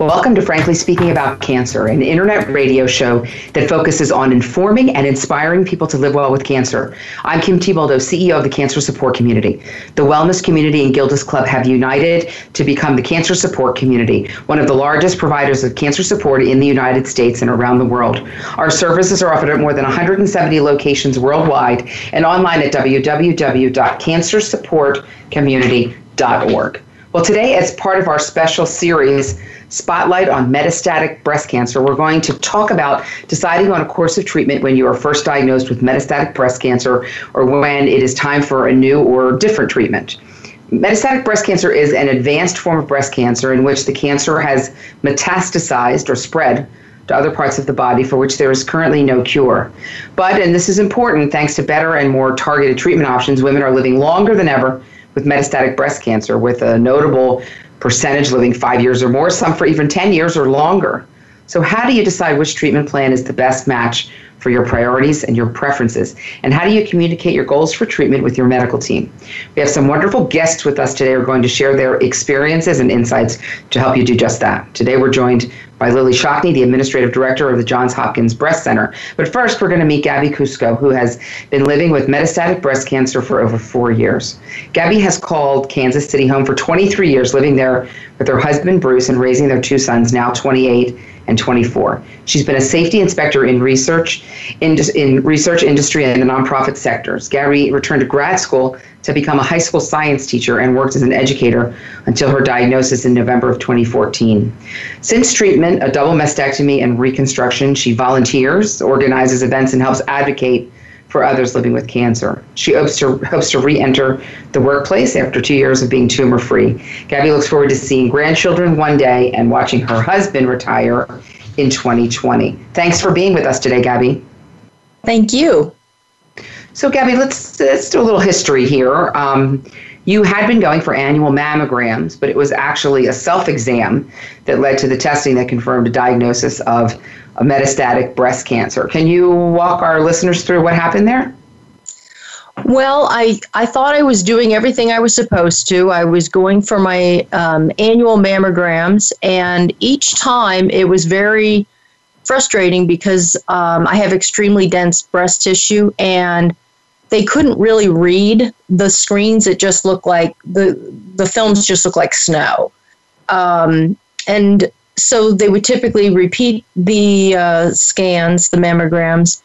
Welcome to Frankly Speaking About Cancer, an internet radio show that focuses on informing and inspiring people to live well with cancer. I'm Kim Thiboldeaux, CEO of the Cancer Support Community. The wellness community and Gilda's Club have united to become the Cancer Support Community, one of the largest providers of cancer support in the United States and around the world. Our services are offered at more than 170 locations worldwide and online at www.cancersupportcommunity.org. Well, today, as part of our special series, spotlight on metastatic breast cancer. We're going to talk about deciding on a course of treatment when you are first diagnosed with metastatic breast cancer or when it is time for a new or different treatment. Metastatic breast cancer is an advanced form of breast cancer in which the cancer has metastasized or spread to other parts of the body for which there is currently no cure. But, and this is important, thanks to better and more targeted treatment options, women are living longer than ever with metastatic breast cancer, with a notable percentage living five years or more, some for even 10 years or longer. So, how do you decide which treatment plan is the best match for your priorities and your preferences? And how do you communicate your goals for treatment with your medical team? We have some wonderful guests with us today who are going to share their experiences and insights to help you do just that. Today, we're joined by Lillie Shockney, the Administrative Director of the Johns Hopkins Breast Center. But first, we're going to meet Gabby Cusco, who has been living with metastatic breast cancer for over four years. Gabby has called Kansas City home for 23 years, living there with her husband Bruce and raising their two sons, now 28 and 24. She's been a safety inspector in research, in, in research industry and the nonprofit sectors. Gary returned to grad school to become a high school science teacher and worked as an educator until her diagnosis in November of 2014. Since treatment, a double mastectomy and reconstruction, she volunteers, organizes events, and helps advocate for others living with cancer. She hopes to, hopes to re enter the workplace after two years of being tumor free. Gabby looks forward to seeing grandchildren one day and watching her husband retire in 2020. Thanks for being with us today, Gabby. Thank you. So, Gabby, let's, let's do a little history here. Um, you had been going for annual mammograms, but it was actually a self exam that led to the testing that confirmed a diagnosis of metastatic breast cancer. Can you walk our listeners through what happened there? Well, I, I thought I was doing everything I was supposed to. I was going for my um, annual mammograms, and each time it was very frustrating because um, I have extremely dense breast tissue, and they couldn't really read the screens. It just looked like the the films just looked like snow. Um, and so they would typically repeat the uh, scans, the mammograms,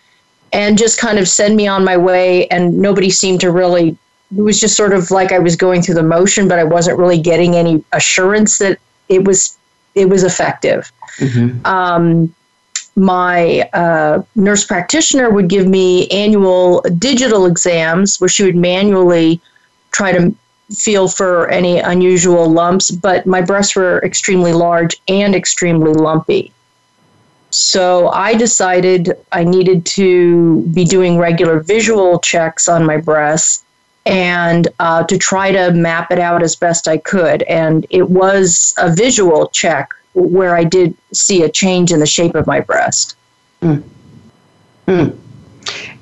and just kind of send me on my way. And nobody seemed to really. It was just sort of like I was going through the motion, but I wasn't really getting any assurance that it was it was effective. Mm-hmm. Um, my uh, nurse practitioner would give me annual digital exams where she would manually try to feel for any unusual lumps, but my breasts were extremely large and extremely lumpy. So I decided I needed to be doing regular visual checks on my breasts and uh, to try to map it out as best I could. And it was a visual check where I did see a change in the shape of my breast. Mm. Mm.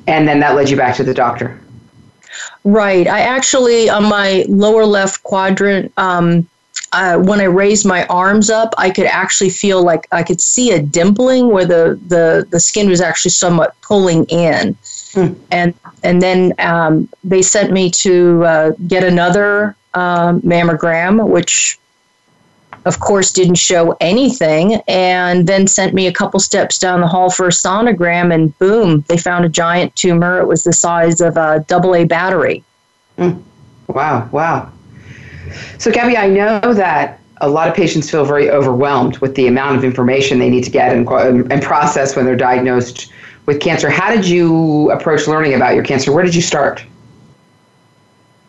And then that led you back to the doctor. Right. I actually, on my lower left quadrant, um, uh, when I raised my arms up, I could actually feel like I could see a dimpling where the, the, the skin was actually somewhat pulling in. Hmm. And and then um, they sent me to uh, get another uh, mammogram, which of course didn't show anything and then sent me a couple steps down the hall for a sonogram and boom they found a giant tumor. It was the size of a double a battery. Mm. wow wow. So gabby i know that a lot of patients feel very overwhelmed with the amount of information they need to get and, and process when they're diagnosed with cancer. How did you approach learning about your cancer? Where did you start?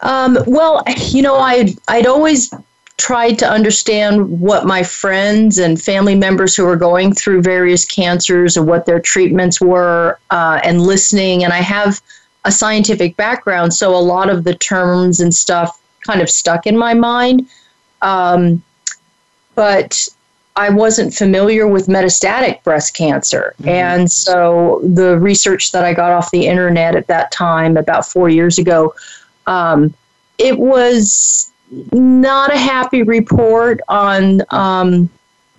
Um, well, you know, I'd, I'd always tried to understand what my friends and family members who were going through various cancers and what their treatments were, uh, and listening. And I have a scientific background, so a lot of the terms and stuff kind of stuck in my mind. Um, but I wasn't familiar with metastatic breast cancer. Mm-hmm. And so the research that I got off the internet at that time, about four years ago, um, it was not a happy report on um,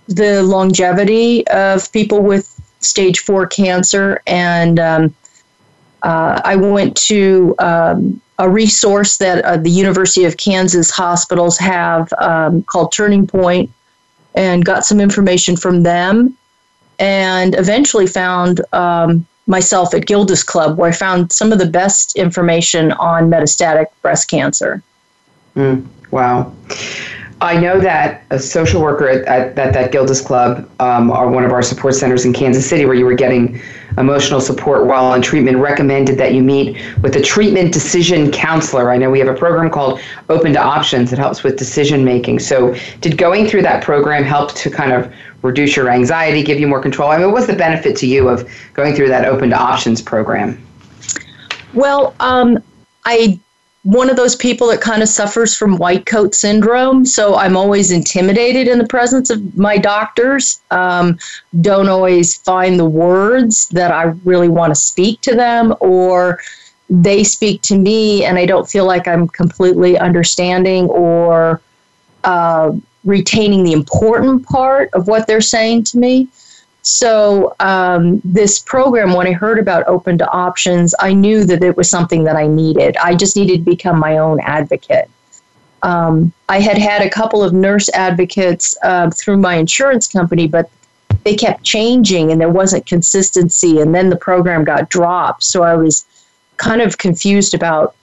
the longevity of people with stage four cancer. And um, uh, I went to um, a resource that uh, the University of Kansas hospitals have um, called Turning Point and got some information from them, and eventually found um, myself at Gilda's Club, where I found some of the best information on metastatic breast cancer. Mm, wow. I know that a social worker at, at, at that Gilda's Club, um, or one of our support centers in Kansas City, where you were getting emotional support while on treatment, recommended that you meet with a treatment decision counselor. I know we have a program called Open to Options that helps with decision making. So, did going through that program help to kind of reduce your anxiety, give you more control? I mean, what was the benefit to you of going through that Open to Options program? Well, um, I one of those people that kind of suffers from white coat syndrome. So I'm always intimidated in the presence of my doctors. Um, don't always find the words that I really want to speak to them, or they speak to me and I don't feel like I'm completely understanding or uh, retaining the important part of what they're saying to me. So, um, this program, when I heard about Open to Options, I knew that it was something that I needed. I just needed to become my own advocate. Um, I had had a couple of nurse advocates uh, through my insurance company, but they kept changing and there wasn't consistency. And then the program got dropped. So I was kind of confused about,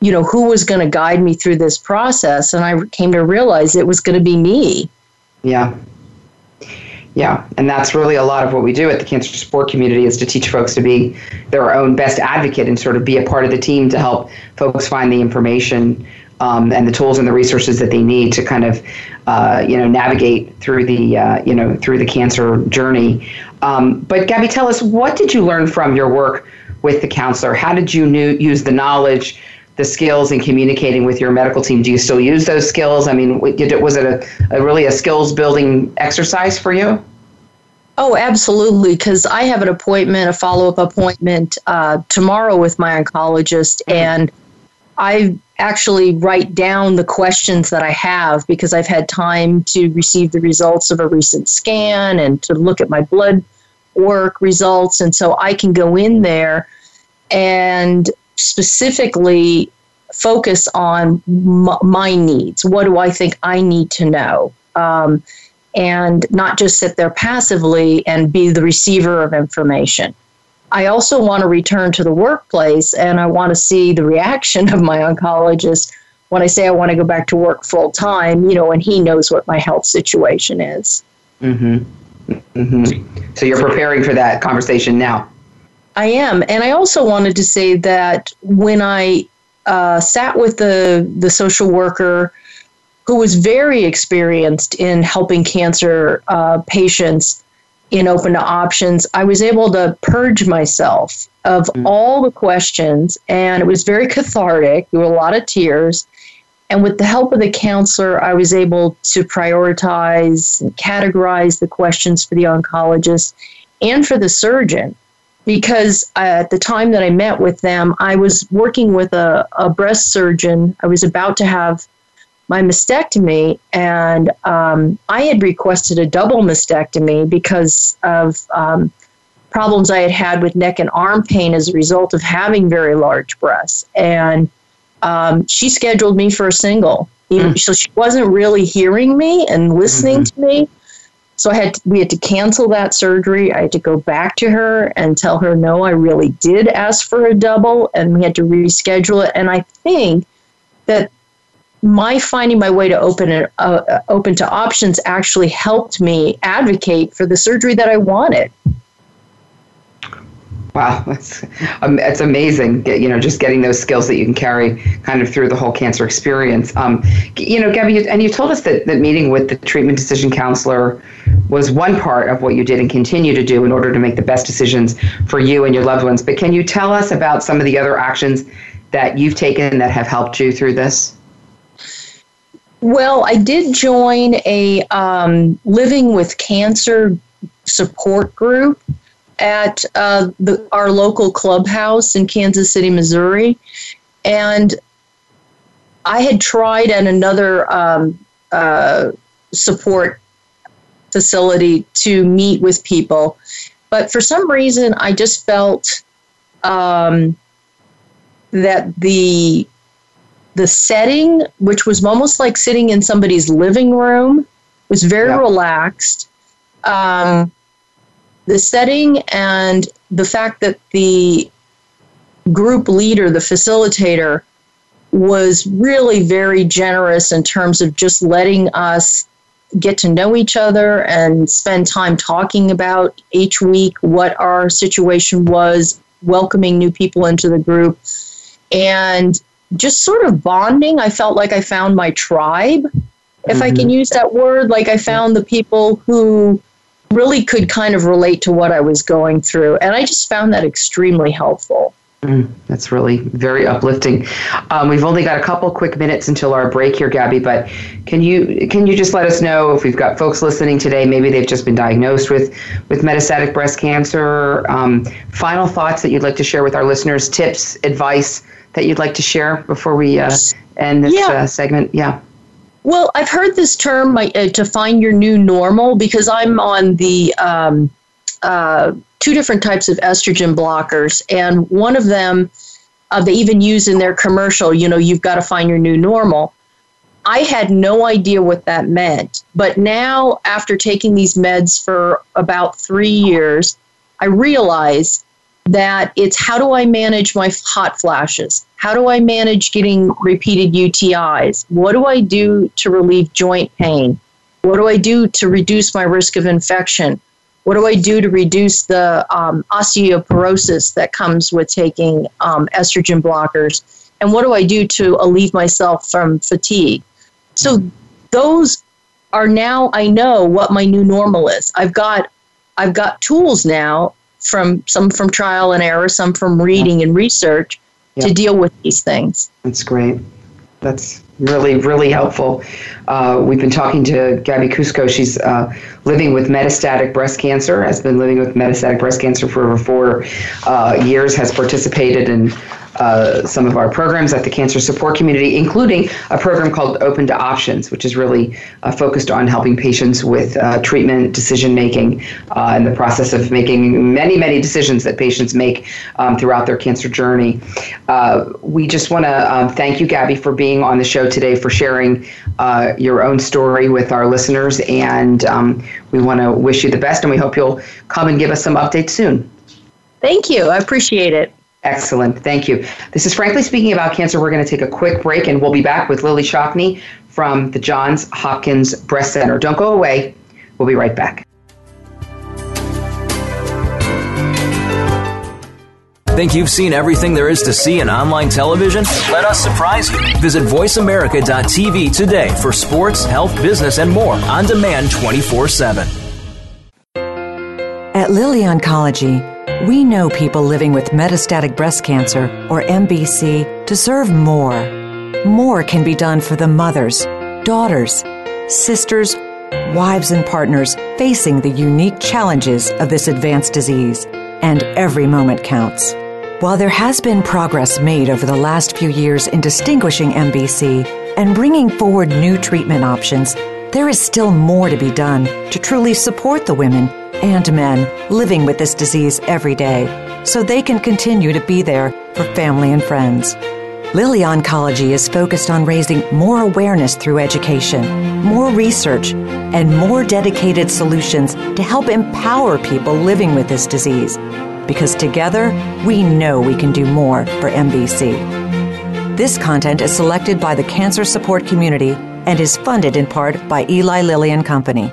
you know, who was going to guide me through this process. And I came to realize it was going to be me. Yeah. Yeah, and that's really a lot of what we do at the cancer support community is to teach folks to be their own best advocate and sort of be a part of the team to help folks find the information um, and the tools and the resources that they need to kind of uh, you know navigate through the uh, you know through the cancer journey. Um, but Gabby, tell us what did you learn from your work with the counselor? How did you new, use the knowledge? The skills in communicating with your medical team. Do you still use those skills? I mean, was it a, a really a skills building exercise for you? Oh, absolutely. Because I have an appointment, a follow up appointment uh, tomorrow with my oncologist, mm-hmm. and I actually write down the questions that I have because I've had time to receive the results of a recent scan and to look at my blood work results. And so I can go in there and specifically focus on m- my needs. What do I think I need to know? Um, and not just sit there passively and be the receiver of information. I also want to return to the workplace and I want to see the reaction of my oncologist when I say I want to go back to work full time, you know, and he knows what my health situation is. Mm-hmm. Mm-hmm. So you're preparing for that conversation now. I am, and I also wanted to say that when I uh, sat with the the social worker who was very experienced in helping cancer uh, patients in open to options, I was able to purge myself of mm. all the questions, and it was very cathartic. There were a lot of tears. And with the help of the counselor, I was able to prioritize and categorize the questions for the oncologist and for the surgeon because at the time that I met with them, I was working with a, a breast surgeon. I was about to have my mastectomy, and um, I had requested a double mastectomy because of um, problems I had had with neck and arm pain as a result of having very large breasts. And um, she scheduled me for a single. Mm. So she wasn't really hearing me and listening mm-hmm. to me. So I had we had to cancel that surgery. I had to go back to her and tell her no, I really did ask for a double, and we had to reschedule it. And I think that my finding my way to open it uh, uh, open to options actually helped me advocate for the surgery that I wanted. Wow, that's um, it's amazing. You know, just getting those skills that you can carry kind of through the whole cancer experience. Um, you know, Gabby, and you told us that that meeting with the treatment decision counselor was one part of what you did and continue to do in order to make the best decisions for you and your loved ones. But can you tell us about some of the other actions that you've taken that have helped you through this? Well, I did join a um, living with cancer support group at uh, the, our local clubhouse in Kansas City, Missouri. And I had tried at another um, uh, support facility to meet with people, but for some reason, I just felt um, that the the setting, which was almost like sitting in somebody's living room, was very yeah. relaxed. Um, the setting and the fact that the group leader, the facilitator, was really very generous in terms of just letting us get to know each other and spend time talking about each week what our situation was, welcoming new people into the group, and just sort of bonding. I felt like I found my tribe, if mm-hmm. I can mm-hmm. use that word. Like I found the people who really could kind of relate to what I was going through. And I just found that extremely helpful. Mm, that's really very uplifting. Um, we've only got a couple quick minutes until our break here, Gabby. But can you can you just let us know if we've got folks listening today? Maybe they've just been diagnosed with with metastatic breast cancer. Um, final thoughts that you'd like to share with our listeners, tips, advice that you'd like to share before we uh, end this yeah. uh, segment. Yeah. Well, I've heard this term uh, to find your new normal because I'm on the um, uh, two different types of estrogen blockers, and one of them uh, they even use in their commercial. You know, you've got to find your new normal. I had no idea what that meant, but now after taking these meds for about three years, I realize that it's how do I manage my hot flashes? How do I manage getting repeated UTIs? What do I do to relieve joint pain? What do I do to reduce my risk of infection? What do I do to reduce the um, osteoporosis that comes with taking um, estrogen blockers? And what do I do to alleviate myself from fatigue? So those are now I know what my new normal is. I've got I've got tools now from some from trial and error, some from reading and research to deal with these things. That's great. That's really, really helpful. Uh, we've been talking to Gabby Cusco. She's uh, living with metastatic breast cancer, has been living with metastatic breast cancer for over four uh, years, has participated in uh, some of our programs at the cancer support community, including a program called Open to Options, which is really uh, focused on helping patients with uh, treatment decision making uh, in the process of making many, many decisions that patients make um, throughout their cancer journey. Uh, we just want to um, thank you, Gabby, for being on the show today, for sharing your own story with our listeners, and um, we want to wish you the best, and we hope you'll come and give us some updates soon. Thank you. I appreciate it. Excellent. Thank you. This is Frankly Speaking About Cancer. We're going to take a quick break and we'll be back with Lillie Shockney from the Johns Hopkins Breast Center. Don't go away. We'll be right back. Think you've seen everything there is to see in online television? Let us surprise you. Visit VoiceAmerica.tv today for sports, health, business, and more on demand 24 7. At Lilly Oncology, we know people living with metastatic breast cancer, or MBC, deserve more. More can be done for the mothers, daughters, sisters, wives, and partners facing the unique challenges of this advanced disease. And every moment counts. While there has been progress made over the last few years in distinguishing MBC and bringing forward new treatment options, there is still more to be done to truly support the women and men living with this disease every day so they can continue to be there for family and friends. Lilly Oncology is focused on raising more awareness through education, more research, and more dedicated solutions to help empower people living with this disease. Because together, we know we can do more for MBC. This content is selected by the Cancer Support Community and is funded in part by Eli Lilly and Company.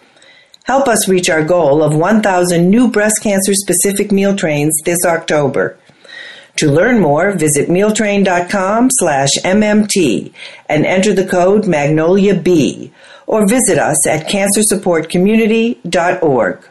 Help us reach our goal of 1,000 new breast cancer specific meal trains this October. To learn more, visit mealtrain.com slash MMT and enter the code MagnoliaB or visit us at cancersupportcommunity.org.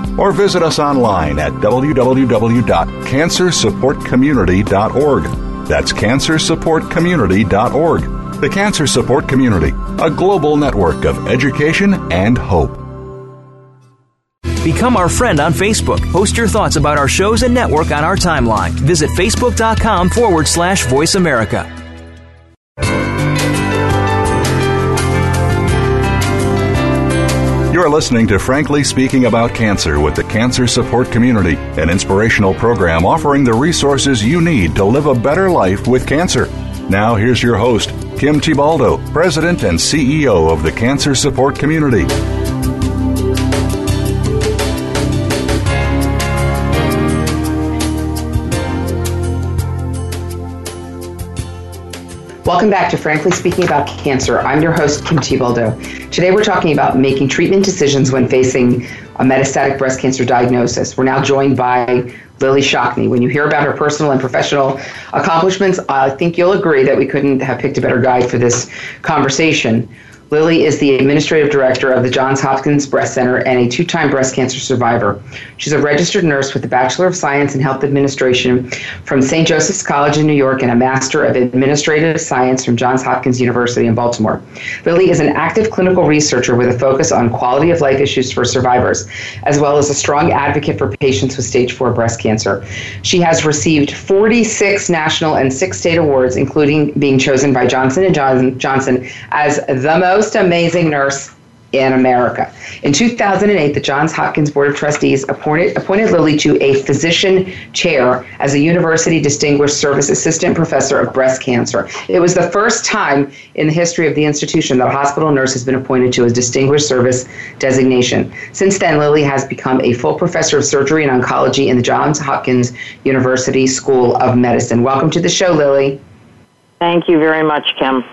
or visit us online at www.cancersupportcommunity.org. That's cancersupportcommunity.org. The Cancer Support Community, a global network of education and hope. Become our friend on Facebook. Post your thoughts about our shows and network on our timeline. Visit facebook.com forward slash voice America. You're listening to Frankly Speaking About Cancer with the Cancer Support Community, an inspirational program offering the resources you need to live a better life with cancer. Now, here's your host, Kim Thiboldeaux, President and CEO of the Cancer Support Community. Welcome back to Frankly Speaking About Cancer. I'm your host, Kim Thiboldeaux. Today we're talking about making treatment decisions when facing a metastatic breast cancer diagnosis. We're now joined by Lillie Shockney. When you hear about her personal and professional accomplishments, I think you'll agree that we couldn't have picked a better guide for this conversation. Lillie is the administrative director of the Johns Hopkins Breast Center and a two time breast cancer survivor. She's a registered nurse with a Bachelor of Science in Health Administration from St. Joseph's College in New York and a Master of Administrative Science from Johns Hopkins University in Baltimore. Lillie is an active clinical researcher with a focus on quality of life issues for survivors, as well as a strong advocate for patients with stage 4 breast cancer. She has received 46 national and six state awards, including being chosen by Johnson & Johnson as the most most amazing nurse in America. In 2008, the Johns Hopkins Board of Trustees appointed, appointed Lillie to a physician chair as a University Distinguished Service Assistant Professor of Breast Cancer. It was the first time in the history of the institution that a hospital nurse has been appointed to a Distinguished Service designation. Since then, Lillie has become a full professor of surgery and oncology in the Johns Hopkins University School of Medicine. Welcome to the show, Lillie. Thank you very much, Kim.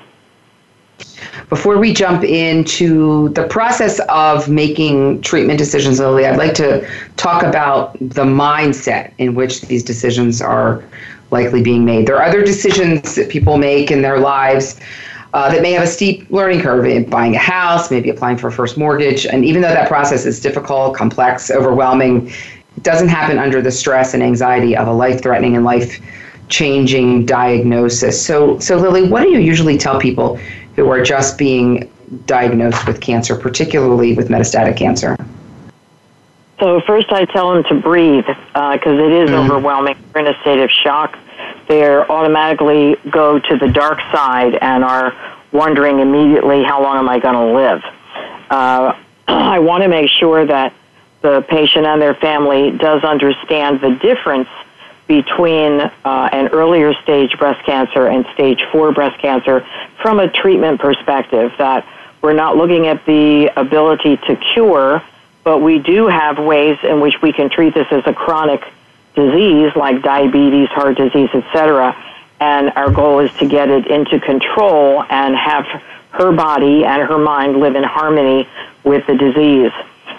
Before we jump into the process of making treatment decisions, Lillie, I'd like to talk about the mindset in which these decisions are likely being made. There are other decisions that people make in their lives uh, that may have a steep learning curve in buying a house, maybe applying for a first mortgage. And even though that process is difficult, complex, overwhelming, it doesn't happen under the stress and anxiety of a life threatening and life changing diagnosis. So, so Lillie, what do you usually tell people who are just being diagnosed with cancer, particularly with metastatic cancer? So first, I tell them to breathe because uh, it is mm-hmm. overwhelming. They're in a state of shock. They automatically go to the dark side and are wondering immediately, how long am I going to live? Uh, I want to make sure that the patient and their family does understand the difference between uh, an earlier stage breast cancer and stage four breast cancer from a treatment perspective. That we're not looking at the ability to cure but we do have ways in which we can treat this as a chronic disease like diabetes, heart disease, etc. And our goal is to get it into control and have her body and her mind live in harmony with the disease.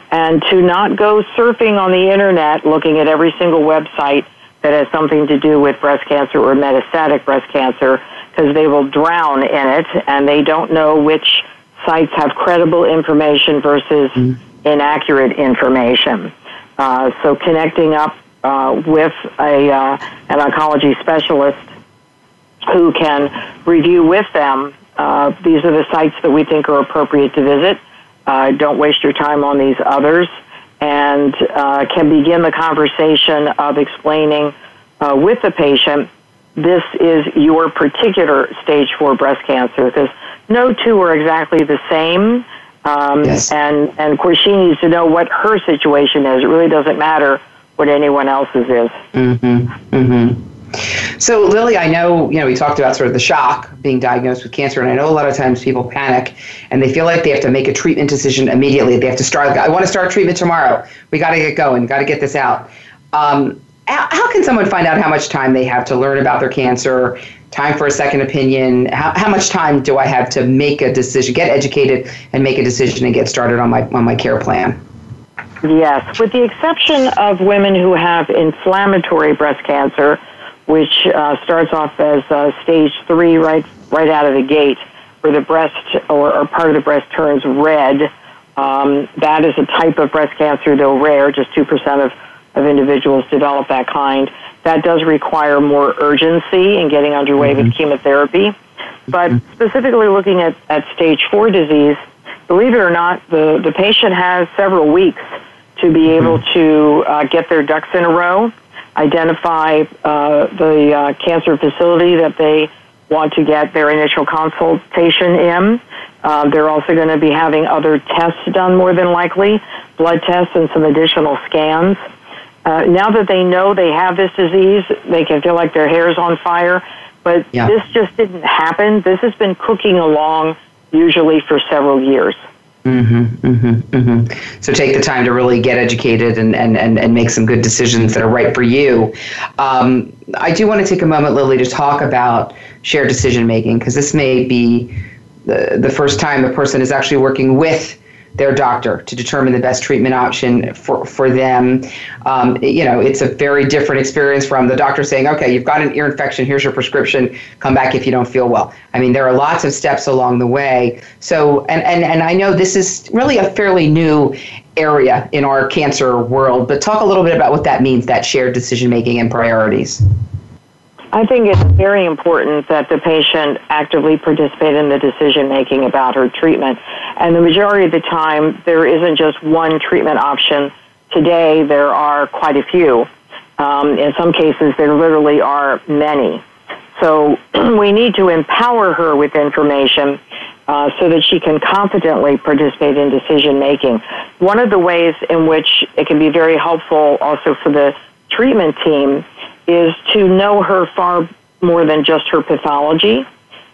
And to not go surfing on the internet looking at every single website that has something to do with breast cancer or metastatic breast cancer because they will drown in it and they don't know which sites have credible information versus mm inaccurate information. Uh, so connecting up uh, with a, uh, an oncology specialist who can review with them. Uh, these are the sites that we think are appropriate to visit. Uh, don't waste your time on these others, and uh, can begin the conversation of explaining with the patient this is your particular stage four breast cancer because no two are exactly the same um, yes. And and of course, she needs to know what her situation is. It really doesn't matter what anyone else's is. Mm-hmm. Mm-hmm. So, Lillie, I know you know we talked about sort of the shock being diagnosed with cancer, and I know a lot of times people panic and they feel like they have to make a treatment decision immediately. They have to start. I want to start treatment tomorrow. We got to get going. Got to get this out. Um, how can someone find out how much time they have to learn about their cancer time for a second opinion how, how much time do i have to make a decision get educated and make a decision and get started on my on my care plan yes with the exception of women who have inflammatory breast cancer which uh, starts off as uh, stage three right right out of the gate where the breast or, or part of the breast turns red um, that is a type of breast cancer though rare just 2% of, of individuals develop that kind that does require more urgency in getting underway mm-hmm. with chemotherapy. But mm-hmm. specifically looking at, at stage four disease, believe it or not, the, the patient has several weeks to be mm-hmm. able to uh, get their ducks in a row, identify uh, the uh, cancer facility that they want to get their initial consultation in. Uh, they're also going to be having other tests done more than likely, blood tests and some additional scans. Uh, now that they know they have this disease, they can feel like their hair is on fire. But yeah. this just didn't happen. This has been cooking along usually for several years. Mm-hmm, mm-hmm, mm-hmm. So take the time to really get educated and, and, and, and make some good decisions that are right for you. Um, I do want to take a moment, Lillie, to talk about shared decision making because this may be the, the first time a person is actually working with their doctor to determine the best treatment option for, for them. Um, you know, it's a very different experience from the doctor saying, okay, you've got an ear infection, here's your prescription, come back if you don't feel well. I mean, there are lots of steps along the way. So, and, and, and I know this is really a fairly new area in our cancer world, but talk a little bit about what that means, that shared decision making and priorities. I think it's very important that the patient actively participate in the decision making about her treatment. And the majority of the time, there isn't just one treatment option. Today, there are quite a few. Um, in some cases, there literally are many. So we need to empower her with information uh, so that she can confidently participate in decision making. One of the ways in which it can be very helpful also for the treatment team is to know her far more than just her pathology.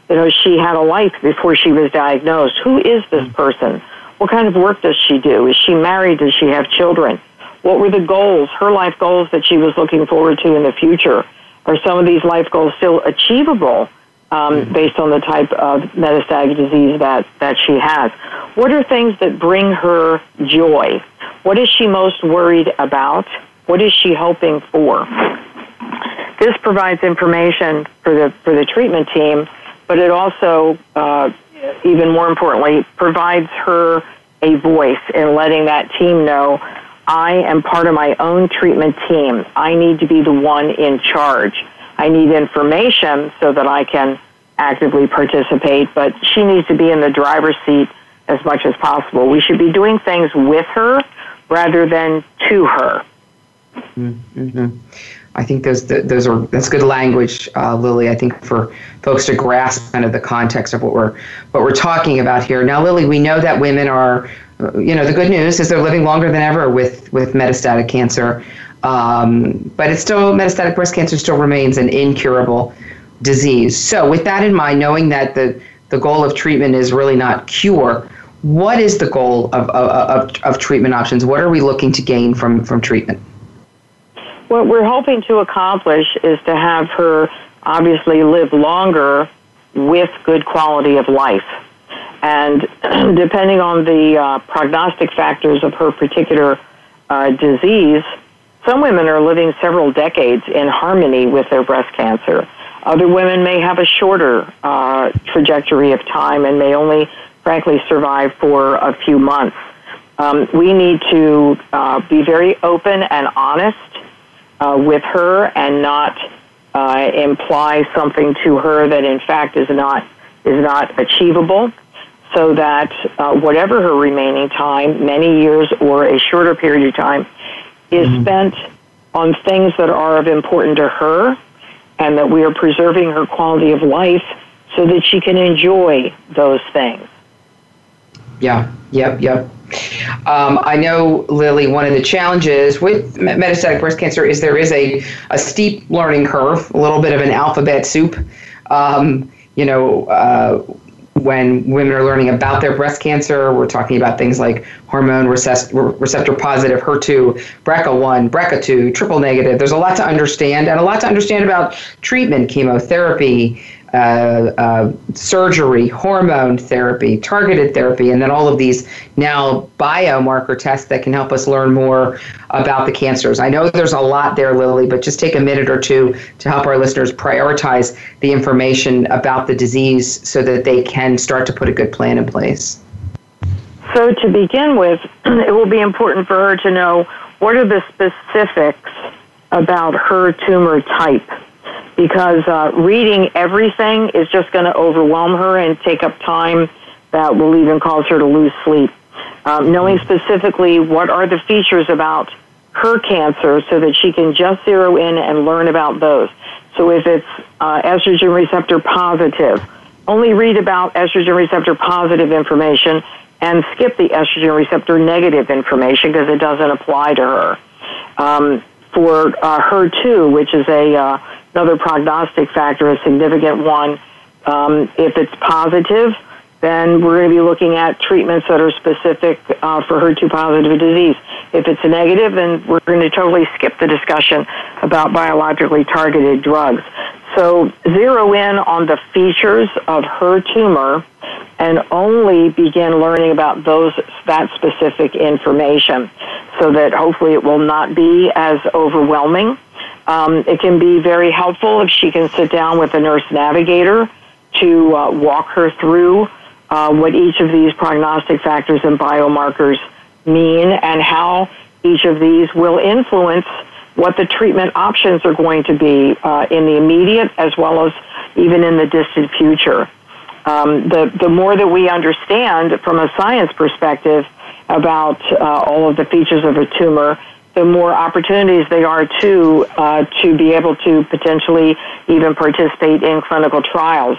You know, she had a life before she was diagnosed. Who is this person? What kind of work does she do? Is she married? Does she have children? What were the goals, her life goals that she was looking forward to in the future? Are some of these life goals still achievable um, mm-hmm. based on the type of metastatic disease that, that she has? What are things that bring her joy? What is she most worried about? What is she hoping for? This provides information for the for the treatment team but it also, uh, even more importantly, provides her a voice in letting that team know I am part of my own treatment team. I need to be the one in charge. I need information so that I can actively participate, but she needs to be in the driver's seat as much as possible. We should be doing things with her rather than to her. Mm-hmm. I think those those are that's good language, uh, Lillie. I think for folks to grasp kind of the context of what we're what we're talking about here. Now, Lillie, we know that women are, you know, the good news is they're living longer than ever with with metastatic cancer, um, but it's still metastatic breast cancer still remains an incurable disease. So, with that in mind, knowing that the the goal of treatment is really not cure, what is the goal of, of, of, of treatment options? What are we looking to gain from from treatment? What we're hoping to accomplish is to have her obviously live longer with good quality of life. And depending on the uh, prognostic factors of her particular uh, disease, some women are living several decades in harmony with their breast cancer. Other women may have a shorter uh, trajectory of time and may only, frankly, survive for a few months. Um, we need to uh, be very open and honest uh, with her and not uh, imply something to her that in fact is not is not achievable so that uh, whatever her remaining time, many years or a shorter period of time, is mm-hmm. spent on things that are of importance to her and that we are preserving her quality of life so that she can enjoy those things. Yeah, yep, yep. Um, I know, Lillie, one of the challenges with metastatic breast cancer is there is a, a steep learning curve, a little bit of an alphabet soup. Um, you know, uh, when women are learning about their breast cancer, we're talking about things like hormone receptor positive, HER2, BRCA1, BRCA2, triple negative. There's a lot to understand and a lot to understand about treatment, chemotherapy, uh, uh, surgery, hormone therapy, targeted therapy, and then all of these now biomarker tests that can help us learn more about the cancers. I know there's a lot there, Lily, but just take a minute or two to help our listeners prioritize the information about the disease so that they can start to put a good plan in place. So, to begin with, it will be important for her to know what are the specifics about her tumor type because uh, reading everything is just going to overwhelm her and take up time that will even cause her to lose sleep. Um, knowing specifically what are the features about her cancer so that she can just zero in and learn about those. So if it's uh, estrogen receptor positive, only read about estrogen receptor positive information and skip the estrogen receptor negative information because it doesn't apply to her. Um, for uh, HER2, which is a uh, another prognostic factor, a significant one. Um, if it's positive, then we're going to be looking at treatments that are specific uh, for HER2 positive disease. If it's a negative, then we're going to totally skip the discussion about biologically targeted drugs. So zero in on the features of her tumor and only begin learning about those that specific information so that hopefully it will not be as overwhelming um, it can be very helpful if she can sit down with a nurse navigator to uh, walk her through uh, what each of these prognostic factors and biomarkers mean and how each of these will influence what the treatment options are going to be uh, in the immediate as well as even in the distant future. Um, the, the more that we understand from a science perspective about uh, all of the features of a tumor, the more opportunities they are to uh, to be able to potentially even participate in clinical trials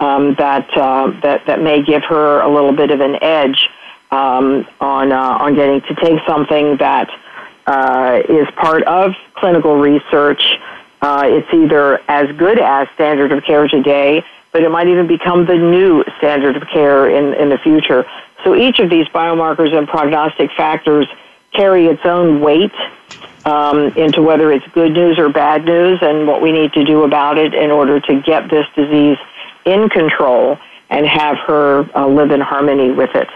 um, that uh, that that may give her a little bit of an edge um, on uh, on getting to take something that uh, is part of clinical research. Uh, it's either as good as standard of care today, but it might even become the new standard of care in in the future. So each of these biomarkers and prognostic factors carry its own weight um, into whether it's good news or bad news and what we need to do about it in order to get this disease in control and have her uh, live in harmony with it.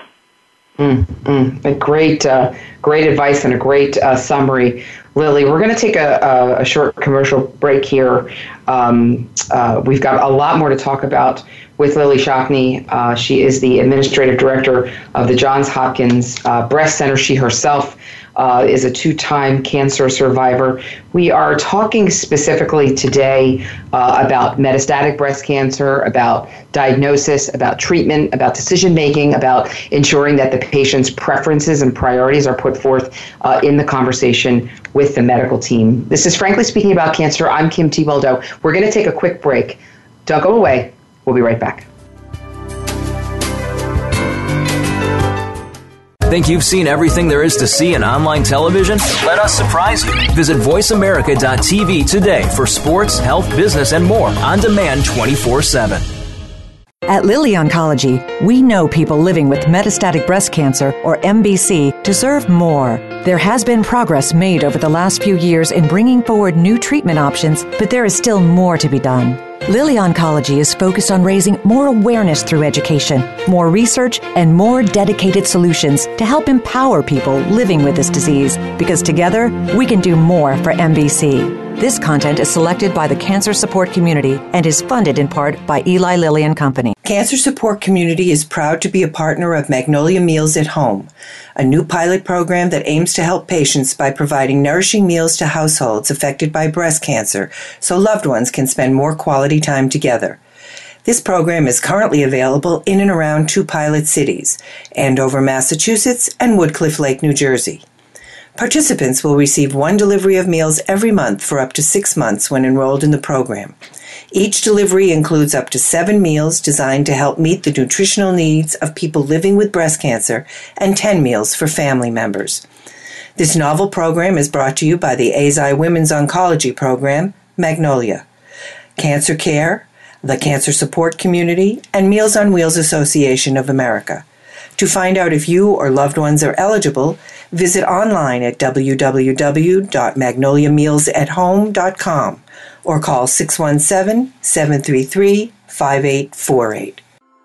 Mm, mm, a great, uh, great advice and a great uh, summary, Lillie. We're going to take a, a, a, short commercial break here. Um, uh, we've got a lot more to talk about with Lillie Shockney. Uh, she is the administrative director of the Johns Hopkins uh, Breast Center. She herself uh, is a two time cancer survivor. We are talking specifically today uh, about metastatic breast cancer, about diagnosis, about treatment, about decision making, about ensuring that the patient's preferences and priorities are put forth uh, in the conversation with the medical team. This is Frankly Speaking About Cancer. I'm Kim Thiboldeaux. We're going to take a quick break. Don't go away. We'll be right back. Think you've seen everything there is to see in online television? Let us surprise you. Visit VoiceAmerica.tv today for sports, health, business, and more on demand 24 7. At Lilly Oncology, we know people living with metastatic breast cancer, or MBC, deserve more. There has been progress made over the last few years in bringing forward new treatment options, but there is still more to be done. Lilly Oncology is focused on raising more awareness through education, more research, and more dedicated solutions to help empower people living with this disease because together we can do more for MBC. This content is selected by the cancer support community and is funded in part by Eli Lilly and Company. Cancer Support Community is proud to be a partner of Magnolia Meals at Home, a new pilot program that aims to help patients by providing nourishing meals to households affected by breast cancer so loved ones can spend more quality time together. This program is currently available in and around two pilot cities, Andover, Massachusetts and Woodcliff Lake, New Jersey. Participants will receive one delivery of meals every month for up to six months when enrolled in the program. Each delivery includes up to seven meals designed to help meet the nutritional needs of people living with breast cancer and 10 meals for family members. This novel program is brought to you by the Eisai Women's Oncology Program, Magnolia, Cancer Care, the Cancer Support Community, and Meals on Wheels Association of America. To find out if you or loved ones are eligible, visit online at www.magnoliamealsathome.com or call 617 733 5848.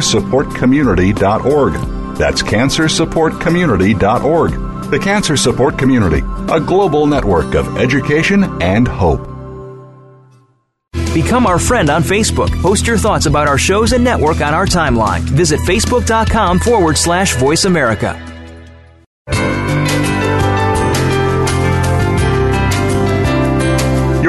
www.cancersupportcommunity.org. That's cancersupportcommunity.org. The Cancer Support Community, a global network of education and hope. Become our friend on Facebook. Post your thoughts about our shows and network on our timeline. Visit facebook.com forward slash voice America.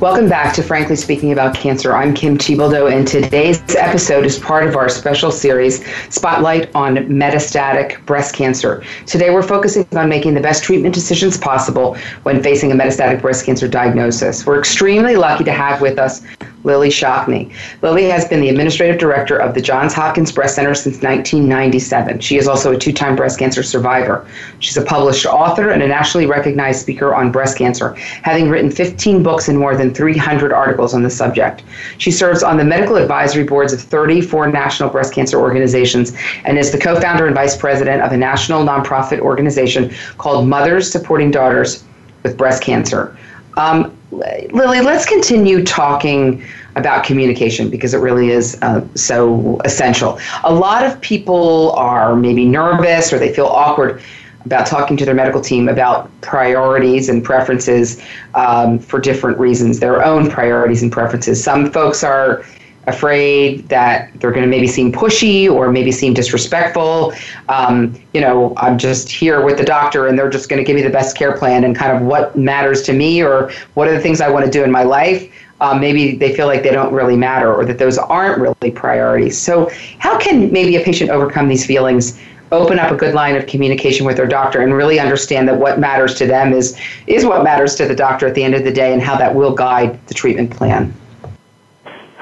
Welcome back to Frankly Speaking About Cancer. I'm Kim Thiboldeaux, and today's episode is part of our special series, Spotlight on Metastatic Breast Cancer. Today, we're focusing on making the best treatment decisions possible when facing a metastatic breast cancer diagnosis. We're extremely lucky to have with us Lillie Shockney. Lillie has been the administrative director of the Johns Hopkins Breast Center since 1997. She is also a two time breast cancer survivor. She's a published author and a nationally recognized speaker on breast cancer, having written 15 books and more than 300 articles on the subject. She serves on the medical advisory boards of 34 national breast cancer organizations and is the co founder and vice president of a national nonprofit organization called Mothers Supporting Daughters with Breast Cancer. Um, Lillie, let's continue talking about communication because it really is uh, so essential. A lot of people are maybe nervous or they feel awkward about talking to their medical team about priorities and preferences um, for different reasons, their own priorities and preferences. Some folks are afraid that they're going to maybe seem pushy or maybe seem disrespectful. Um, you know, I'm just here with the doctor and they're just going to give me the best care plan and kind of what matters to me or what are the things I want to do in my life. Um, maybe they feel like they don't really matter or that those aren't really priorities. So, how can maybe a patient overcome these feelings? Open up a good line of communication with their doctor and really understand that what matters to them is is what matters to the doctor at the end of the day, and how that will guide the treatment plan.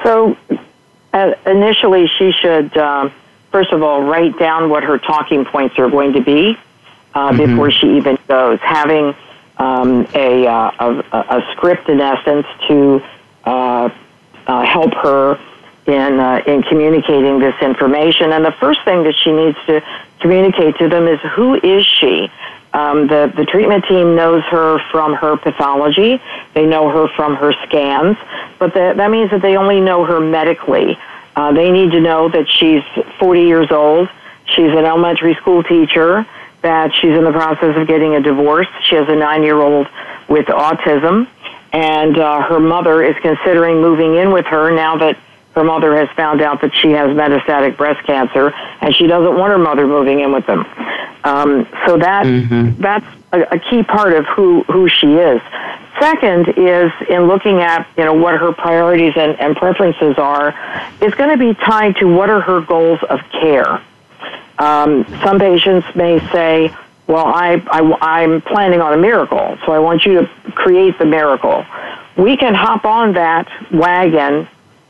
So, uh, initially, she should, um, first of all, write down what her talking points are going to be uh, mm-hmm. before she even goes. Having um, a, uh, a, a, script, in essence, to uh, uh, help her in, uh, in communicating this information. And the first thing that she needs to communicate to them is who is she? Um, the, the treatment team knows her from her pathology. They know her from her scans, but the, that means that they only know her medically. Uh, they need to know that she's 40 years old, she's an elementary school teacher, that she's in the process of getting a divorce, she has a nine year old with autism, and uh, her mother is considering moving in with her now that her mother has found out that she has metastatic breast cancer, and she doesn't want her mother moving in with them. Um, so that mm-hmm. that's a, a key part of who who she is. Second is in looking at you know what her priorities and, and preferences are, is going to be tied to what are her goals of care. Um, some patients may say, well, I, I, I'm planning on a miracle, so I want you to create the miracle. We can hop on that wagon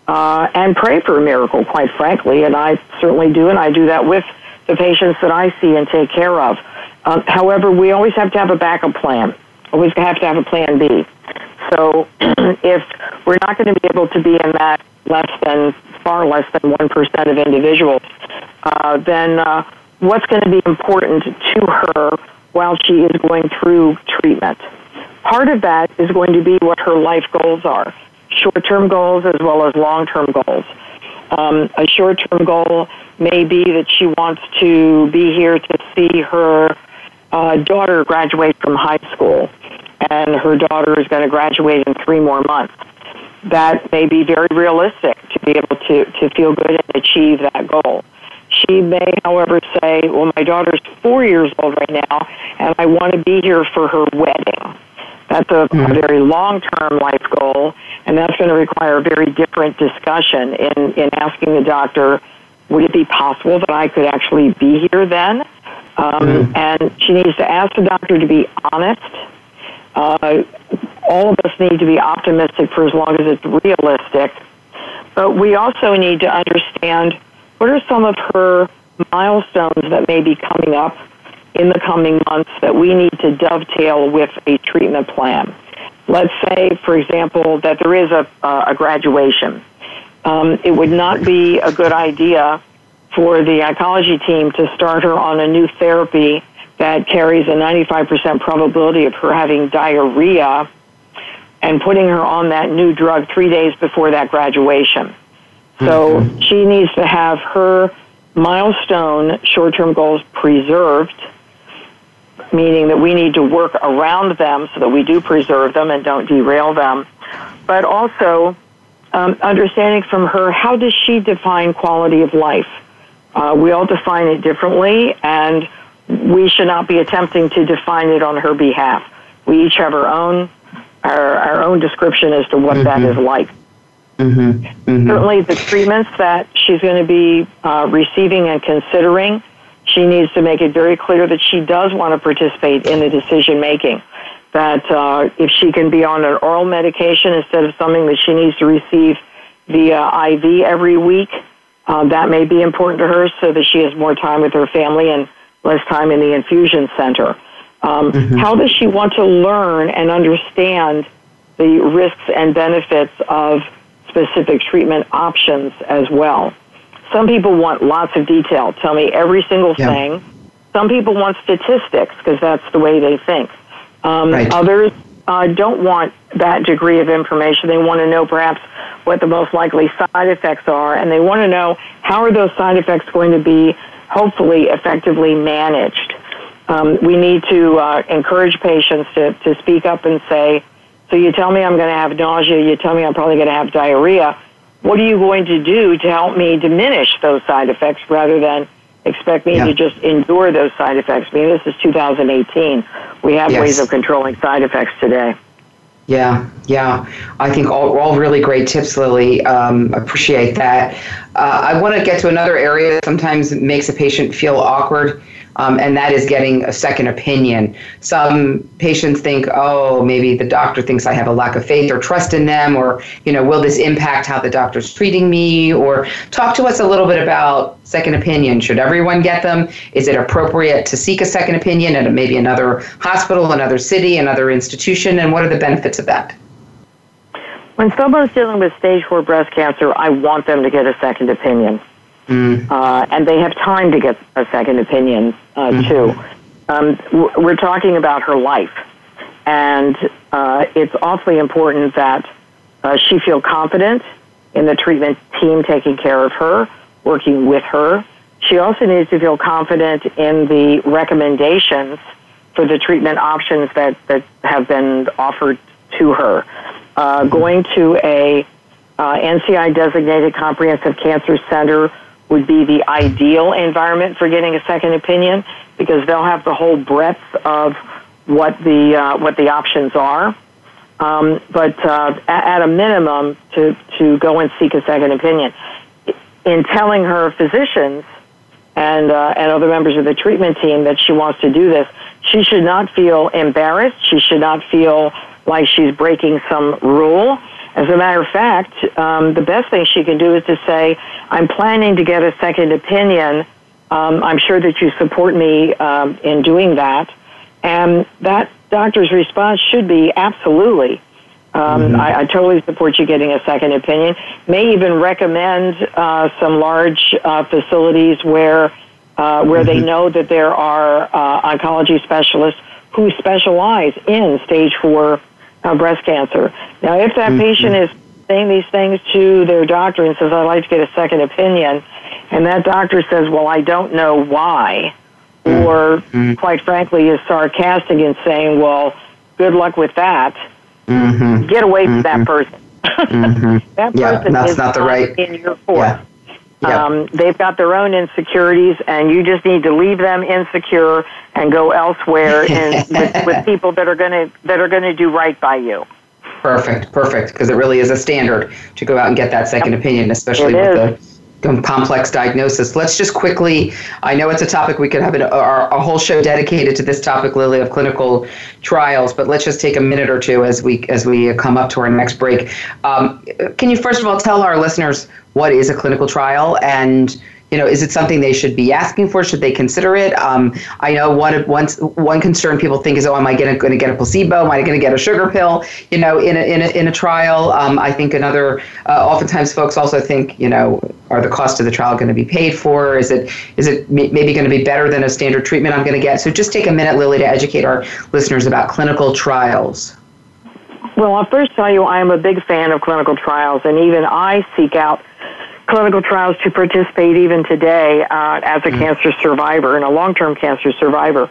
uh, and pray for a miracle, quite frankly, and I certainly do, and I do that with the patients that I see and take care of. Um, however, we always have to have a backup plan. Always have to have a plan B. So if we're not going to be able to be in that less than, far less than 1% of individuals, uh, then uh, what's going to be important to her while she is going through treatment? Part of that is going to be what her life goals are short term goals as well as long term goals. Um, a short term goal may be that she wants to be here to see her uh, daughter graduate from high school, and her daughter is going to graduate in three more months. That may be very realistic to be able to, to feel good and achieve that goal. She may, however, say, Well, my daughter's four years old right now, and I want to be here for her wedding. That's a, mm-hmm. a very long term life goal, and that's going to require a very different discussion in, in asking the doctor, would it be possible that I could actually be here then? Um, mm-hmm. And she needs to ask the doctor to be honest. Uh, all of us need to be optimistic for as long as it's realistic. But we also need to understand what are some of her milestones that may be coming up in the coming months that we need to dovetail with a treatment plan. Let's say, for example, that there is a, a graduation. Um, it would not be a good idea for the oncology team to start her on a new therapy that carries a 95% probability of her having diarrhea and putting her on that new drug three days before that graduation. So mm-hmm. she needs to have her milestone short term goals preserved meaning that we need to work around them so that we do preserve them and don't derail them. But also, um, understanding from her how does she define quality of life? Uh, we all define it differently, and we should not be attempting to define it on her behalf. We each have our own our, our own description as to what mm-hmm. that is like. Mm-hmm. Mm-hmm. Certainly, the treatments that she's going to be uh, receiving and considering she needs to make it very clear that she does want to participate in the decision making. That uh, if she can be on an oral medication instead of something that she needs to receive via IV every week, uh, that may be important to her so that she has more time with her family and less time in the infusion center. Um, mm-hmm. How does she want to learn and understand the risks and benefits of specific treatment options as well? Some people want lots of detail. Tell me every single yeah. thing. Some people want statistics because that's the way they think. Um, right. Others uh, don't want that degree of information. They want to know perhaps what the most likely side effects are, and they want to know how are those side effects going to be hopefully effectively managed. Um, we need to uh, encourage patients to, to speak up and say, so you tell me I'm going to have nausea, you tell me I'm probably going to have diarrhea. What are you going to do to help me diminish those side effects rather than expect me yeah. to just endure those side effects? I mean, this is 2018. We have yes. ways of controlling side effects today. Yeah, yeah. I think all, all really great tips, Lillie. Um, appreciate that. Uh, I want to get to another area that sometimes makes a patient feel awkward um, and that is getting a second opinion. Some patients think, oh, maybe the doctor thinks I have a lack of faith or trust in them, or, you know, will this impact how the doctor's treating me? Or talk to us a little bit about second opinion. Should everyone get them? Is it appropriate to seek a second opinion at maybe another hospital, another city, another institution? And what are the benefits of that? When someone's dealing with stage four breast cancer, I want them to get a second opinion. Mm. Uh, and they have time to get a second opinion uh, mm-hmm. too. Um, we're talking about her life, and uh, it's awfully important that uh, she feel confident in the treatment team taking care of her, working with her. She also needs to feel confident in the recommendations for the treatment options that, that have been offered to her. Uh, mm-hmm. Going to a uh, NCI designated comprehensive cancer center would be the ideal environment for getting a second opinion because they'll have the whole breadth of what the uh, what the options are. Um, but uh, at, a minimum, to to go and seek a second opinion, in telling her physicians and uh, and other members of the treatment team that she wants to do this, she should not feel embarrassed. She should not feel like she's breaking some rule. As a matter of fact, um, the best thing she can do is to say, I'm planning to get a second opinion. Um, I'm sure that you support me um, in doing that. And that doctor's response should be absolutely. Um, mm-hmm. I, I, totally support you getting a second opinion. May even recommend uh, some large uh, facilities where uh, where mm-hmm. they know that there are uh, oncology specialists who specialize in stage four uh, breast cancer. Now, if that mm-hmm. patient is saying these things to their doctor and says, I'd like to get a second opinion, and that doctor says, Well, I don't know why, mm-hmm. or mm-hmm. quite frankly is sarcastic in saying, Well, good luck with that, mm-hmm. get away from that mm-hmm. person. Mm-hmm. that person yeah, that's is not the right in your court. Yeah. Yep. Um, they've got their own insecurities, and you just need to leave them insecure and go elsewhere in, with, with people that are going to that are going to do right by you. Perfect, perfect, because it really is a standard to go out and get that second opinion, especially it with is. the complex diagnosis. Let's just quickly, I know it's a topic we could have a, a, whole show dedicated to this topic, Lillie, of clinical trials, but let's just take a minute or two as we as we come up to our next break. Um, can you first of all tell our listeners what is a clinical trial and you know, is it something they should be asking for? Should they consider it? Um, I know one one one concern people think is, oh, am I going to get a placebo? Am I going to get a sugar pill? You know, in a in a, in a trial. Um, I think another. Uh, oftentimes, folks also think, you know, are the cost of the trial going to be paid for? Is it is it maybe going to be better than a standard treatment I'm going to get? So just take a minute, Lillie, to educate our listeners about clinical trials. Well, I'll first tell you I am a big fan of clinical trials, and even I seek out clinical trials to participate even today uh, as a mm cancer survivor and a long-term cancer survivor.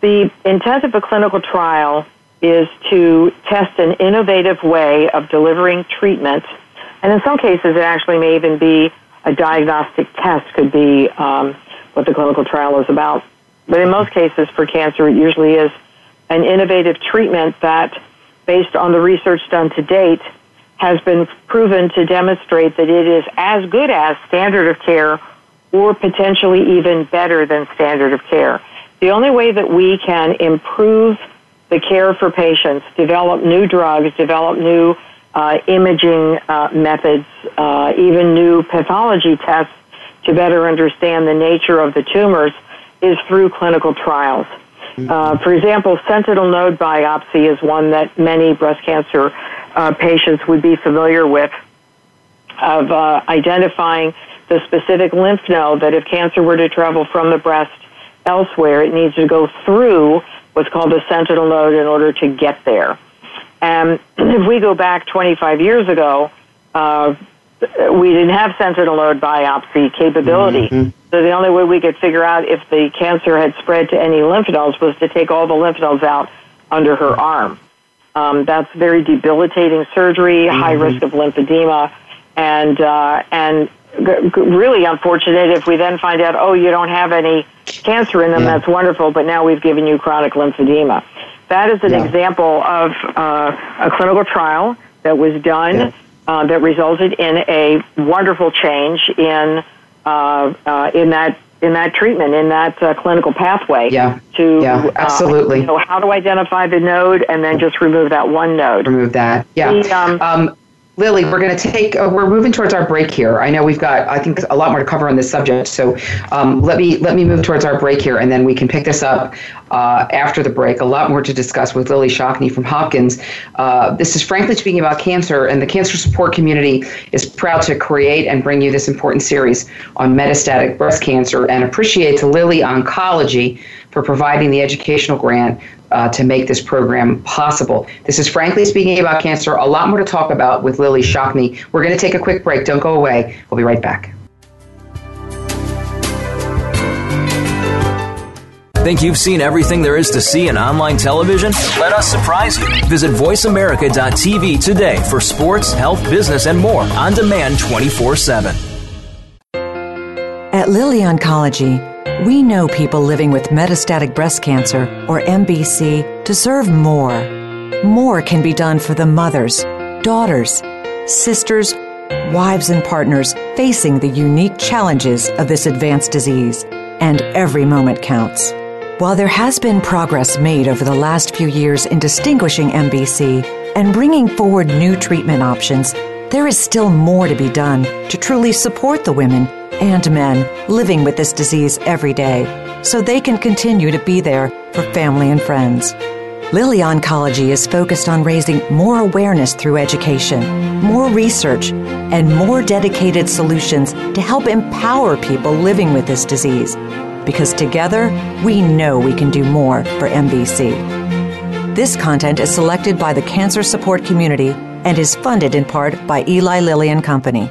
The intent of a clinical trial is to test an innovative way of delivering treatment, and in some cases, it actually may even be a diagnostic test. Could be um, what the clinical trial is about, but in most cases, for cancer, it usually is an innovative treatment that, based on the research done to date, has been proven to demonstrate that it is as good as standard of care or potentially even better than standard of care. The only way that we can improve the care for patients, develop new drugs, develop new uh, imaging uh, methods, uh, even new pathology tests to better understand the nature of the tumors is through clinical trials. Uh, for example, sentinel node biopsy is one that many breast cancer uh, patients would be familiar with of uh, identifying the specific lymph node that if cancer were to travel from the breast elsewhere, it needs to go through what's called the sentinel node in order to get there. And if we go back 25 years ago, uh, we didn't have sentinel node biopsy capability. Mm-hmm. So the only way we could figure out if the cancer had spread to any lymph nodes was to take all the lymph nodes out under her arm. Um, that's very debilitating surgery, mm-hmm. high risk of lymphedema, and uh, and g- really unfortunate if we then find out, oh, you don't have any cancer in them. Yeah. That's wonderful, but now we've given you chronic lymphedema. That is an yeah. example of uh, a clinical trial that was done yeah. uh, that resulted in a wonderful change in uh, uh in that in that treatment in that uh, clinical pathway. Yeah. To yeah, absolutely. Uh, how to identify the node and then just remove that one node. Remove that. Yeah. The, um, um, Lillie, we're going to take, uh, we're moving towards our break here. I know we've got, I think, a lot more to cover on this subject. So um, let me let me move towards our break here, and then we can pick this up uh, after the break. A lot more to discuss with Lillie Shockney from Hopkins. Uh, this is frankly speaking about cancer, and the cancer support community is proud to create and bring you this important series on metastatic breast cancer, and appreciates Lilly Oncology for providing the educational grant uh, to make this program possible. This is frankly speaking about cancer. A lot more to talk about with Lillie Shockney. We're going to take a quick break. Don't go away. We'll be right back. Think you've seen everything there is to see in online television? Let us surprise you. Visit VoiceAmerica.tv today for sports, health, business, and more on demand 24 7. At Lilly Oncology, we know people living with metastatic breast cancer, or MBC, deserve more. More can be done for the mothers, daughters, sisters, wives, and partners facing the unique challenges of this advanced disease, and every moment counts. While there has been progress made over the last few years in distinguishing MBC and bringing forward new treatment options, there is still more to be done to truly support the women and men living with this disease every day so they can continue to be there for family and friends. Lilly Oncology is focused on raising more awareness through education, more research, and more dedicated solutions to help empower people living with this disease. Because together, we know we can do more for MBC. This content is selected by the cancer support community and is funded in part by Eli Lilly and Company.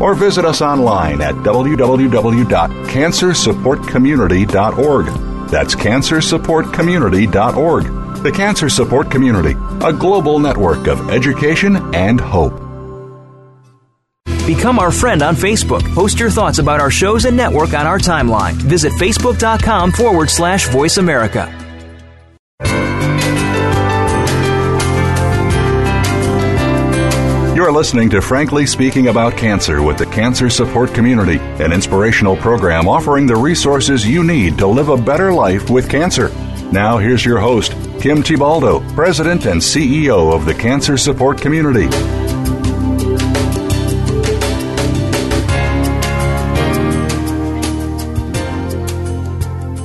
or visit us online at www.cancersupportcommunity.org. That's cancersupportcommunity.org. The Cancer Support Community, a global network of education and hope. Become our friend on Facebook. Post your thoughts about our shows and network on our timeline. Visit facebook.com forward slash voice America. You're listening to Frankly Speaking About Cancer with the Cancer Support Community, an inspirational program offering the resources you need to live a better life with cancer. Now, here's your host, Kim Thiboldeaux, President and CEO of the Cancer Support Community.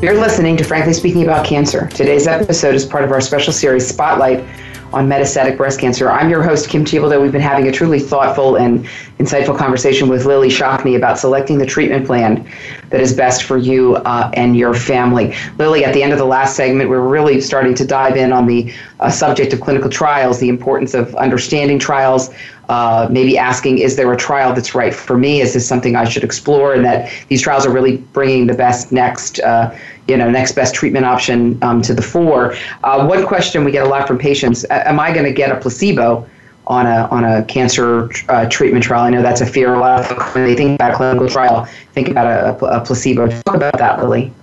You're listening to Frankly Speaking About Cancer. Today's episode is part of our special series Spotlight on metastatic breast cancer. I'm your host, Kim Thiboldeaux. We've been having a truly thoughtful and insightful conversation with Lillie Shockney about selecting the treatment plan that is best for you uh, and your family. Lillie, at the end of the last segment, we're really starting to dive in on the uh, subject of clinical trials, the importance of understanding trials, uh, maybe asking, is there a trial that's right for me? Is this something I should explore? And that these trials are really bringing the best next uh, you know, next best treatment option um, to the fore. Uh, one question we get a lot from patients: Am I going to get a placebo on a on a cancer uh, treatment trial? I know that's a fear a lot of when they think about a clinical trial, think about a, a placebo. Talk about that, Lillie.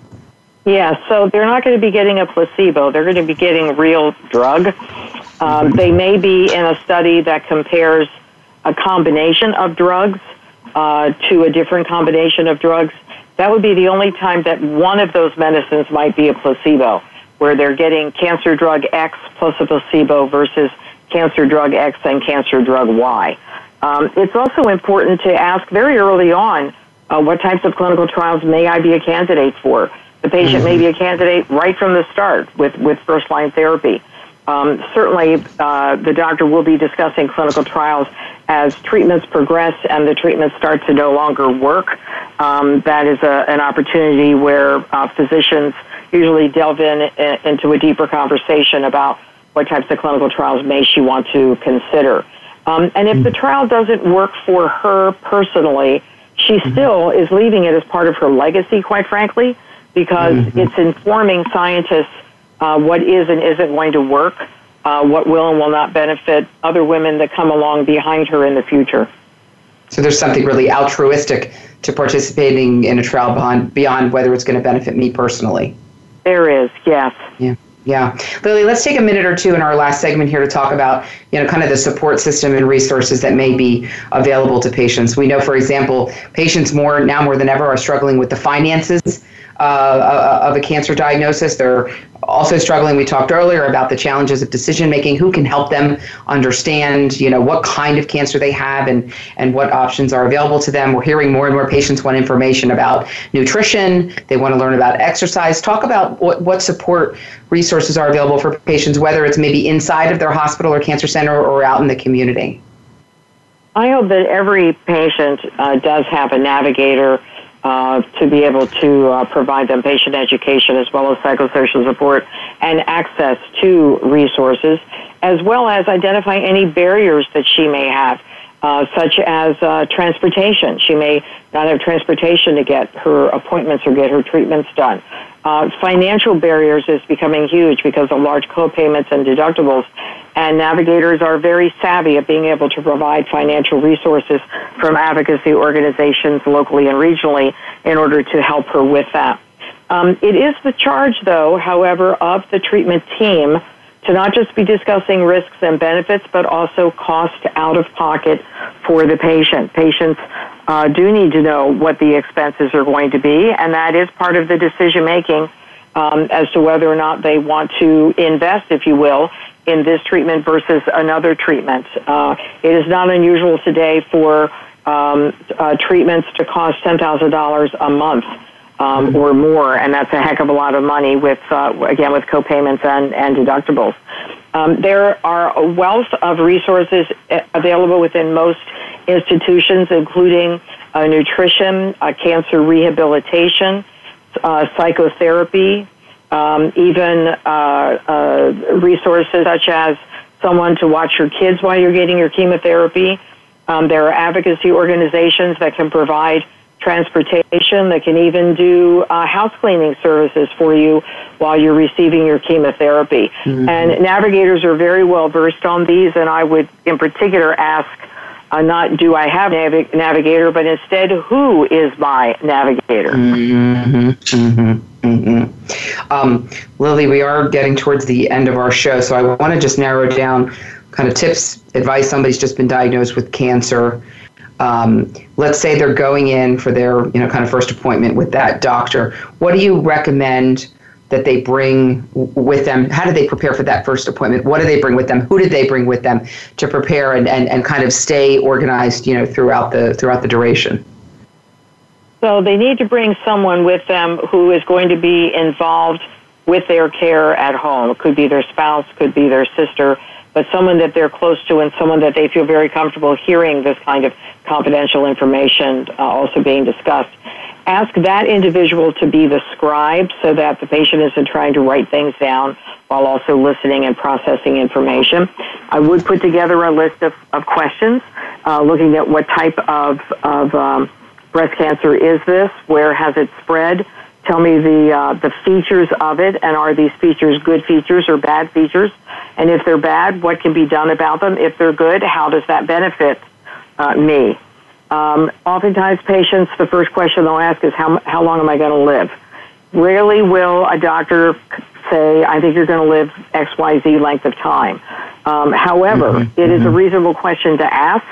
Yeah, so they're not going to be getting a placebo. They're going to be getting real drug. Um. They may be in a study that compares a combination of drugs uh, to a different combination of drugs that would be the only time that one of those medicines might be a placebo, where they're getting cancer drug X plus a placebo versus cancer drug X and cancer drug Y. Um, it's also important to ask very early on uh, what types of clinical trials may I be a candidate for. The patient mm-hmm. may be a candidate right from the start with, with first line therapy. Um, certainly, uh, the doctor will be discussing clinical trials as treatments progress and the treatments start to no longer work. Um, that is a, an opportunity where uh, physicians usually delve in, in, into a deeper conversation about what types of clinical trials may she want to consider. Um, and if the trial doesn't work for her personally, she mm-hmm. still is leaving it as part of her legacy, quite frankly, because mm-hmm. it's informing scientists uh, what is and isn't going to work, uh, what will and will not benefit other women that come along behind her in the future. So there's something really altruistic to participating in a trial beyond, beyond whether it's going to benefit me personally. There is, yes. Yeah. Yeah. Lillie, let's take a minute or two in our last segment here to talk about, you know, kind of the support system and resources that may be available to patients. We know, for example, patients more now more than ever are struggling with the finances uh, uh, of a cancer diagnosis. They're also struggling. We talked earlier about the challenges of decision making. Who can help them understand, you know, what kind of cancer they have and and what options are available to them. We're hearing more and more patients want information about nutrition. They want to learn about exercise. Talk about what what support resources are available for patients, whether it's maybe inside of their hospital or cancer center or out in the community. I hope that every patient uh, does have a navigator uh, to be able to uh, provide them patient education as well as psychosocial support and access to resources, as well as identify any barriers that she may have. Uh, such as uh, transportation. She may not have transportation to get her appointments or get her treatments done. Uh, financial barriers is becoming huge because of large co-payments and deductibles and navigators are very savvy at being able to provide financial resources from advocacy organizations locally and regionally in order to help her with that. Um, it is the charge, though, however, of the treatment team to not just be discussing risks and benefits, but also cost out of pocket for the patient. Patients uh, do need to know what the expenses are going to be, and that is part of the decision making um, as to whether or not they want to invest, if you will, in this treatment versus another treatment. Uh, it is not unusual today for um, uh, treatments to cost $10,000 a month. Um, or more, and that's a heck of a lot of money with, uh, again, with copayments and, and deductibles. Um, there are a wealth of resources uh, available within most institutions, including uh, nutrition, uh, cancer rehabilitation, uh, psychotherapy, um, even uh, uh, resources such as someone to watch your kids while you're getting your chemotherapy. Um, there are advocacy organizations that can provide transportation, that can even do uh, house cleaning services for you while you're receiving your chemotherapy. Mm-hmm. And navigators are very well versed on these, and I would in particular ask uh, not do I have a navigator, but instead who is my navigator. Mm-hmm, mm-hmm, mm-hmm. Um, Lillie, we are getting towards the end of our show, so I want to just narrow down kind of tips, advice. Somebody's just been diagnosed with cancer. Um, let's say they're going in for their you know kind of first appointment with that doctor. What do you recommend? that they bring with them? How do they prepare for that first appointment? What do they bring with them? Who did they bring with them to prepare and, and, and kind of stay organized, you know, throughout the throughout the duration? So they need to bring someone with them who is going to be involved with their care at home. It could be their spouse, could be their sister, but someone that they're close to and someone that they feel very comfortable hearing this kind of confidential information uh, also being discussed. Ask that individual to be the scribe so that the patient isn't trying to write things down while also listening and processing information. I would put together a list of, of questions uh, looking at what type of, of um, breast cancer is this, where has it spread, tell me the, uh, the features of it, and are these features good features or bad features? And if they're bad, what can be done about them? If they're good, how does that benefit uh, me? Um, oftentimes, patients, the first question they'll ask is, how, how long am I going to live? Rarely will a doctor say, I think you're going to live XYZ length of time. Um, however, mm-hmm. it is mm-hmm. a reasonable question to ask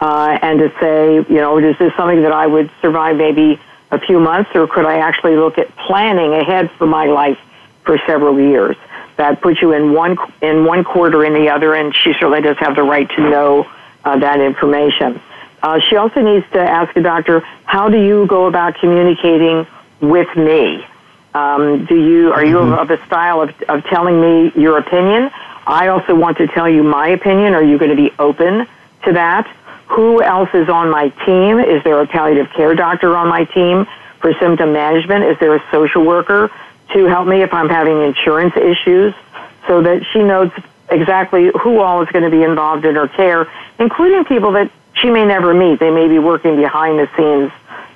uh, and to say, you know, is this something that I would survive maybe a few months, or could I actually look at planning ahead for my life for several years? That puts you in one in one quarter in the other, and she certainly does have the right to know uh, that information. Uh, she also needs to ask the doctor, how do you go about communicating with me? Um, do you are you mm-hmm. of a style of, of telling me your opinion? I also want to tell you my opinion. Are you going to be open to that? Who else is on my team? Is there a palliative care doctor on my team for symptom management? Is there a social worker to help me if I'm having insurance issues? So that she knows exactly who all is going to be involved in her care, including people that she may never meet. They may be working behind the scenes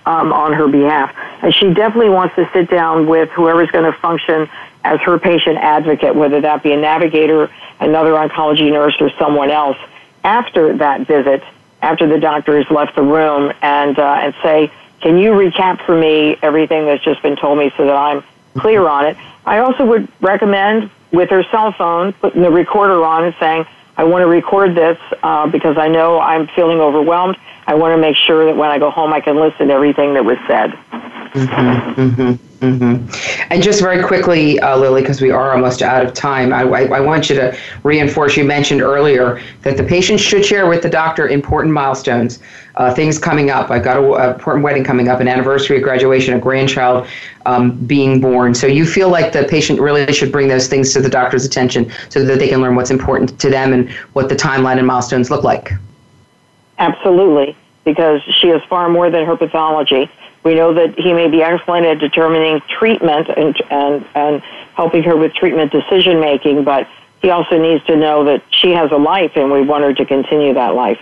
um, on her behalf. And she definitely wants to sit down with whoever's going to function as her patient advocate, whether that be a navigator, another oncology nurse, or someone else, after that visit, after the doctor has left the room, and, uh, and say, Can you recap for me everything that's just been told me so that I'm clear on it? I also would recommend with her cell phone putting the recorder on and saying, I want to record this uh, because I know I'm feeling overwhelmed. I want to make sure that when I go home, I can listen to everything that was said. Mm-hmm, mm-hmm, mm-hmm. And just very quickly, uh, Lillie, because we are almost out of time, I, I, I, want you to reinforce. You mentioned earlier that the patient should share with the doctor important milestones, uh, things coming up. I've got an important wedding coming up, an anniversary, a graduation, a grandchild um, being born. So you feel like the patient really should bring those things to the doctor's attention so that they can learn what's important to them and what the timeline and milestones look like. Absolutely, because she is far more than her pathology. We know that he may be excellent at determining treatment and, and, and helping her with treatment decision making, but he also needs to know that she has a life and we want her to continue that life.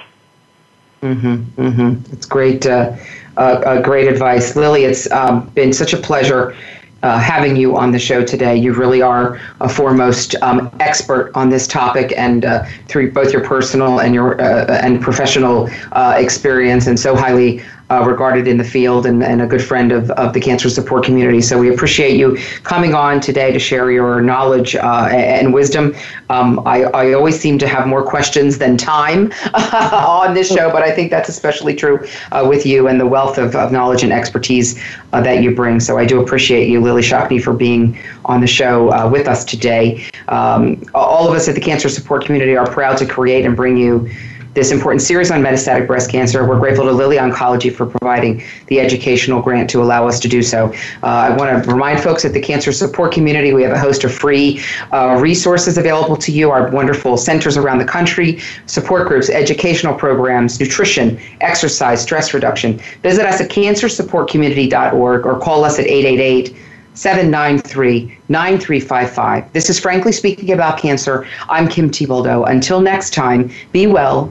Mm-hmm, mm-hmm. It's great, uh, uh, uh, great advice. Lillie, It's um, been such a pleasure uh, having you on the show today. You really are a foremost um, expert on this topic, and uh, through both your personal and your uh, and professional uh, experience, and so highly uh, regarded in the field and, and a good friend of, of the cancer support community. So we appreciate you coming on today to share your knowledge uh, and wisdom. Um, I, I always seem to have more questions than time on this show, but I think that's especially true uh, with you and the wealth of, of knowledge and expertise uh, that you bring. So I do appreciate you, Lillie Shockney, for being on the show uh, with us today. Um, all of us at the cancer support community are proud to create and bring you this important series on metastatic breast cancer. We're grateful to Lilly Oncology for providing the educational grant to allow us to do so. Uh, I want to remind folks at the cancer support community we have a host of free uh, resources available to you, our wonderful centers around the country, support groups, educational programs, nutrition, exercise, stress reduction. Visit us at cancersupportcommunity.org or call us at 888 793 9355. This is Frankly Speaking About Cancer. I'm Kim Thiboldeaux. Until next time, be well